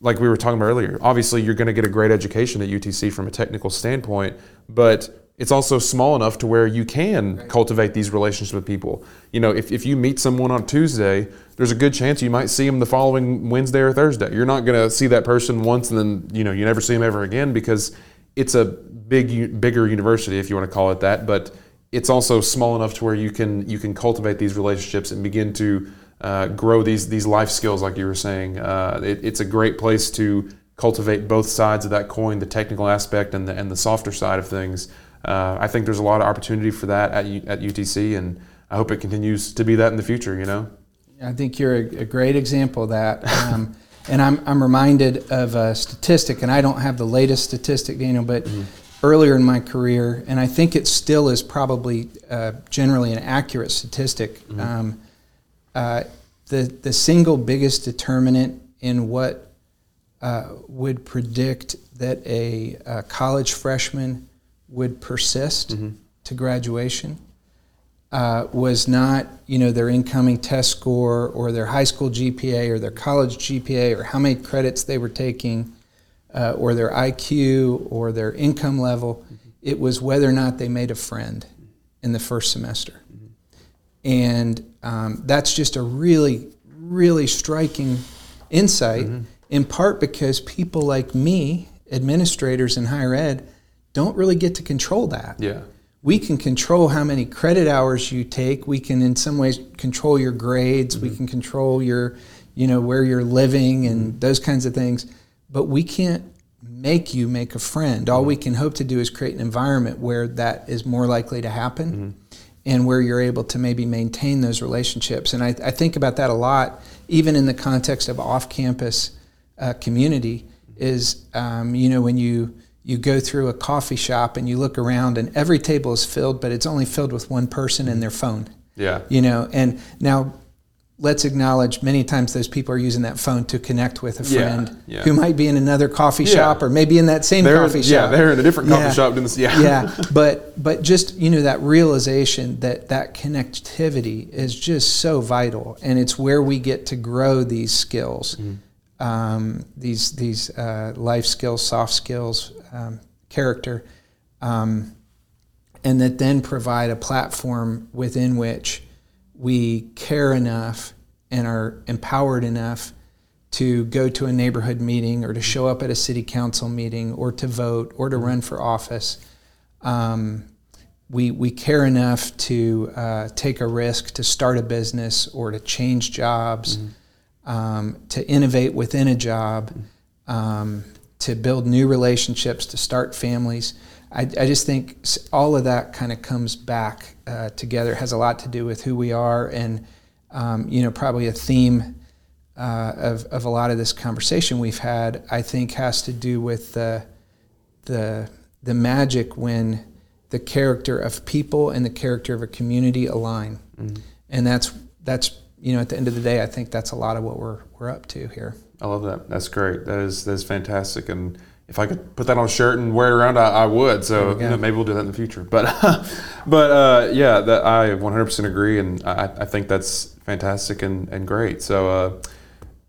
like we were talking about earlier, obviously you're going to get a great education at UTC from a technical standpoint, but it's also small enough to where you can cultivate these relationships with people. You know, if, if you meet someone on Tuesday, there's a good chance you might see them the following Wednesday or Thursday. You're not going to see that person once and then, you know, you never see them ever again because it's a big, bigger university, if you want to call it that, but it's also small enough to where you can you can cultivate these relationships and begin to uh, grow these these life skills, like you were saying. Uh, it, it's a great place to cultivate both sides of that coin, the technical aspect and the and the softer side of things. Uh, I think there's a lot of opportunity for that at at UTC, and I hope it continues to be that in the future. You know. I think you're a, a great example of that. Um, and I'm, I'm reminded of a statistic, and I don't have the latest statistic, Daniel, but mm-hmm earlier in my career, and I think it still is probably uh, generally an accurate statistic. Mm-hmm. Um, uh, the the single biggest determinant in what uh, would predict that a, a, college freshman would persist mm-hmm. to graduation uh, was not you know their incoming test score or their high school GPA or their college GPA or how many credits they were taking uh, or their IQ or their income level. Mm-hmm. It was whether or not they made a friend in the first semester. Mm-hmm. And um, that's just a really, really striking insight, mm-hmm. In part because people like me, administrators in higher ed, don't really get to control that. Yeah. We can control how many credit hours you take. We can, in some ways, control your grades. We mm-hmm. can control your, you know, where you're living and mm-hmm. those kinds of things but we can't make you make a friend. All we can hope to do is create an environment where that is more likely to happen mm-hmm. and where you're able to maybe maintain those relationships. And I, I think about that a lot, even in the context of off campus uh, community, is, um, you know, when you you go through a coffee shop and you look around and every table is filled, but it's only filled with one person and their phone. Yeah. You know, and now let's acknowledge many times those people are using that phone to connect with a friend yeah. who might be in another coffee Yeah. shop or maybe in that same They're, coffee shop. yeah, they're in a different coffee Yeah. shop doing this. Yeah. yeah, but but just you know that realization that that connectivity is just so vital, and it's where we get to grow these skills, um, these these uh, life skills, soft skills, um, character, um, and that then provide a platform within which we care enough and are empowered enough to go to a neighborhood meeting or to show up at a city council meeting or to vote or to run for office. Um, we, we care enough to uh, take a risk to start a business or to change jobs, um, to innovate within a job, um, to build new relationships, to start families. I, I just think all of that kind of comes back uh, together. It has a lot to do with who we are, and um, you know, probably a theme uh, of of a lot of this conversation we've had. I think has to do with the the the magic when the character of people and the character of a community align, and that's that's you know at the end of the day, I think that's a lot of what we're we're up to here. I love that. That's great. That is that is fantastic. And if I could put that on a shirt and wear it around, I, I would. So you know, maybe we'll do that in the future. But but uh, yeah, that I 100% agree, and I, I think that's fantastic and, and great. So. Uh,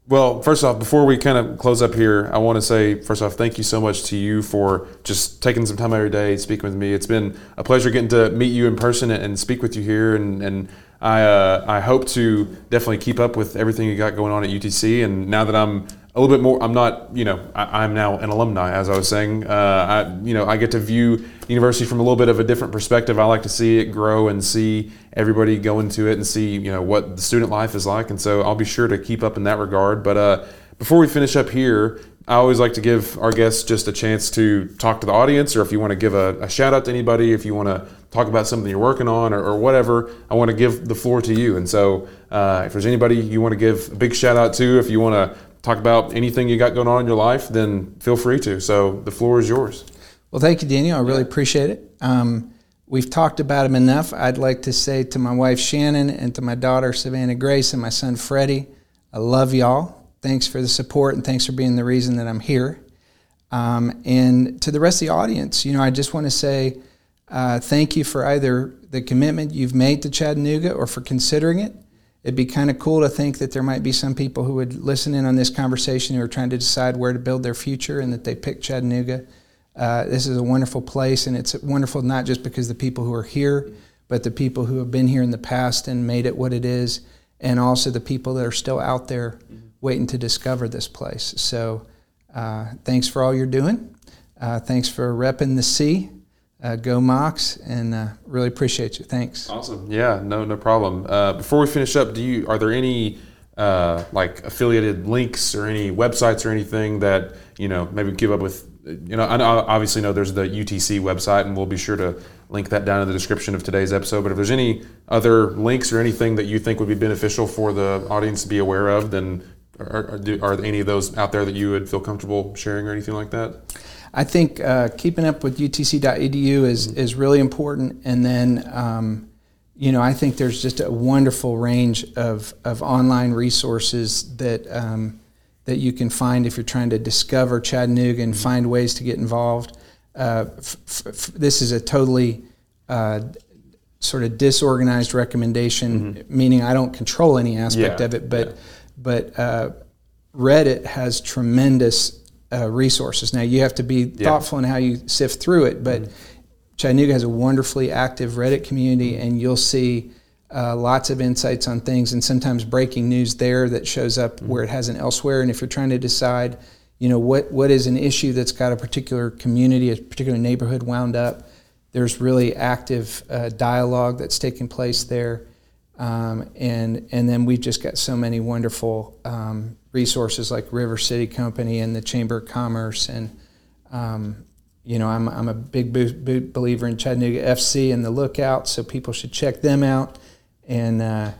well, first off, before we kind of close up here, I want to say, first off, thank you so much to you for just taking some time every day speaking with me. It's been a pleasure getting to meet you in person and, and speak with you here. And, and I, uh, I hope to definitely keep up with everything you got going on at UTC. And now that I'm a little bit more, I'm not, you know, I, I'm now an alumni, as I was saying. Uh, I, you know, I get to view the university from a little bit of a different perspective. I like to see it grow and see everybody go into it and see, you know, what the student life is like. And so I'll be sure to keep up in that regard. But uh, before we finish up here, I always like to give our guests just a chance to talk to the audience, or if you want to give a, a shout out to anybody, if you want to talk about something you're working on or, or whatever, I want to give the floor to you. And so uh, if there's anybody you want to give a big shout out to, if you want to talk about anything you got going on in your life, then feel free to. So the floor is yours. Well, thank you, Daniel. I really appreciate it. Um, we've talked about him enough. I'd like to say to my wife Shannon and to my daughter Savannah Grace and my son Freddie, I love y'all. Thanks for the support and thanks for being the reason that I'm here. Um, and to the rest of the audience, you know, I just want to say uh, thank you for either the commitment you've made to Chattanooga or for considering it. It'd be kind of cool to think that there might be some people who would listen in on this conversation who are trying to decide where to build their future and that they pick Chattanooga. Uh, this is a wonderful place, and it's wonderful not just because the people who are here, but the people who have been here in the past and made it what it is, and also the people that are still out there waiting to discover this place. So, uh, thanks for all you're doing. Uh, thanks for repping the C. Uh, go Mocs, and uh, really appreciate you. Thanks. Awesome. Yeah, no, no problem. Uh, before we finish up, do you are there any uh, like affiliated links or any websites or anything that you know maybe give up with? You know, I obviously know there's the UTC website, and we'll be sure to link that down in the description of today's episode. But if there's any other links or anything that you think would be beneficial for the audience to be aware of, then are, are, do- are any of those out there that you would feel comfortable sharing or anything like that? I think uh, keeping up with utc.edu is, is really important. And then, um, you know, I think there's just a wonderful range of, of online resources that, um, that you can find if you're trying to discover Chattanooga and find ways to get involved. Uh, f- f- this is a totally uh, sort of disorganized recommendation, meaning I don't control any aspect Yeah, of it, but yeah. But uh, Reddit has tremendous uh, resources. Now you have to be thoughtful in how you sift through it, but Chattanooga has a wonderfully active Reddit community, and you'll see uh, lots of insights on things, and sometimes breaking news there that shows up where it hasn't elsewhere. And if you're trying to decide, you know, what what is an issue that's got a particular community, a particular neighborhood wound up, there's really active uh, dialogue that's taking place there. Um, and and then we've just got so many wonderful um, resources like River City Company and the Chamber of Commerce and um, you know I'm, I'm a big bo- bo- believer in Chattanooga FC and the Lookout, so people should check them out. And uh,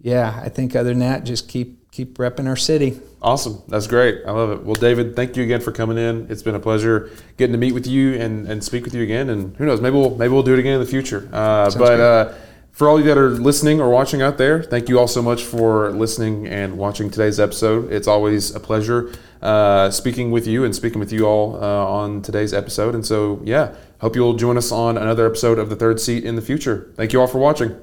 yeah, I think other than that, just keep keep repping our city. Awesome. That's great. I love it. Well, David, thank you again for coming in. It's been a pleasure getting to meet with you and, and speak with you again. And who knows, maybe we'll maybe we'll do it again in the future. Uh, but uh, for all you that are listening or watching out there, thank you all so much for listening and watching today's episode. It's always a pleasure uh, speaking with you and speaking with you all uh, on today's episode. And so, yeah, hope you'll join us on another episode of The Third Seat in the future. Thank you all for watching.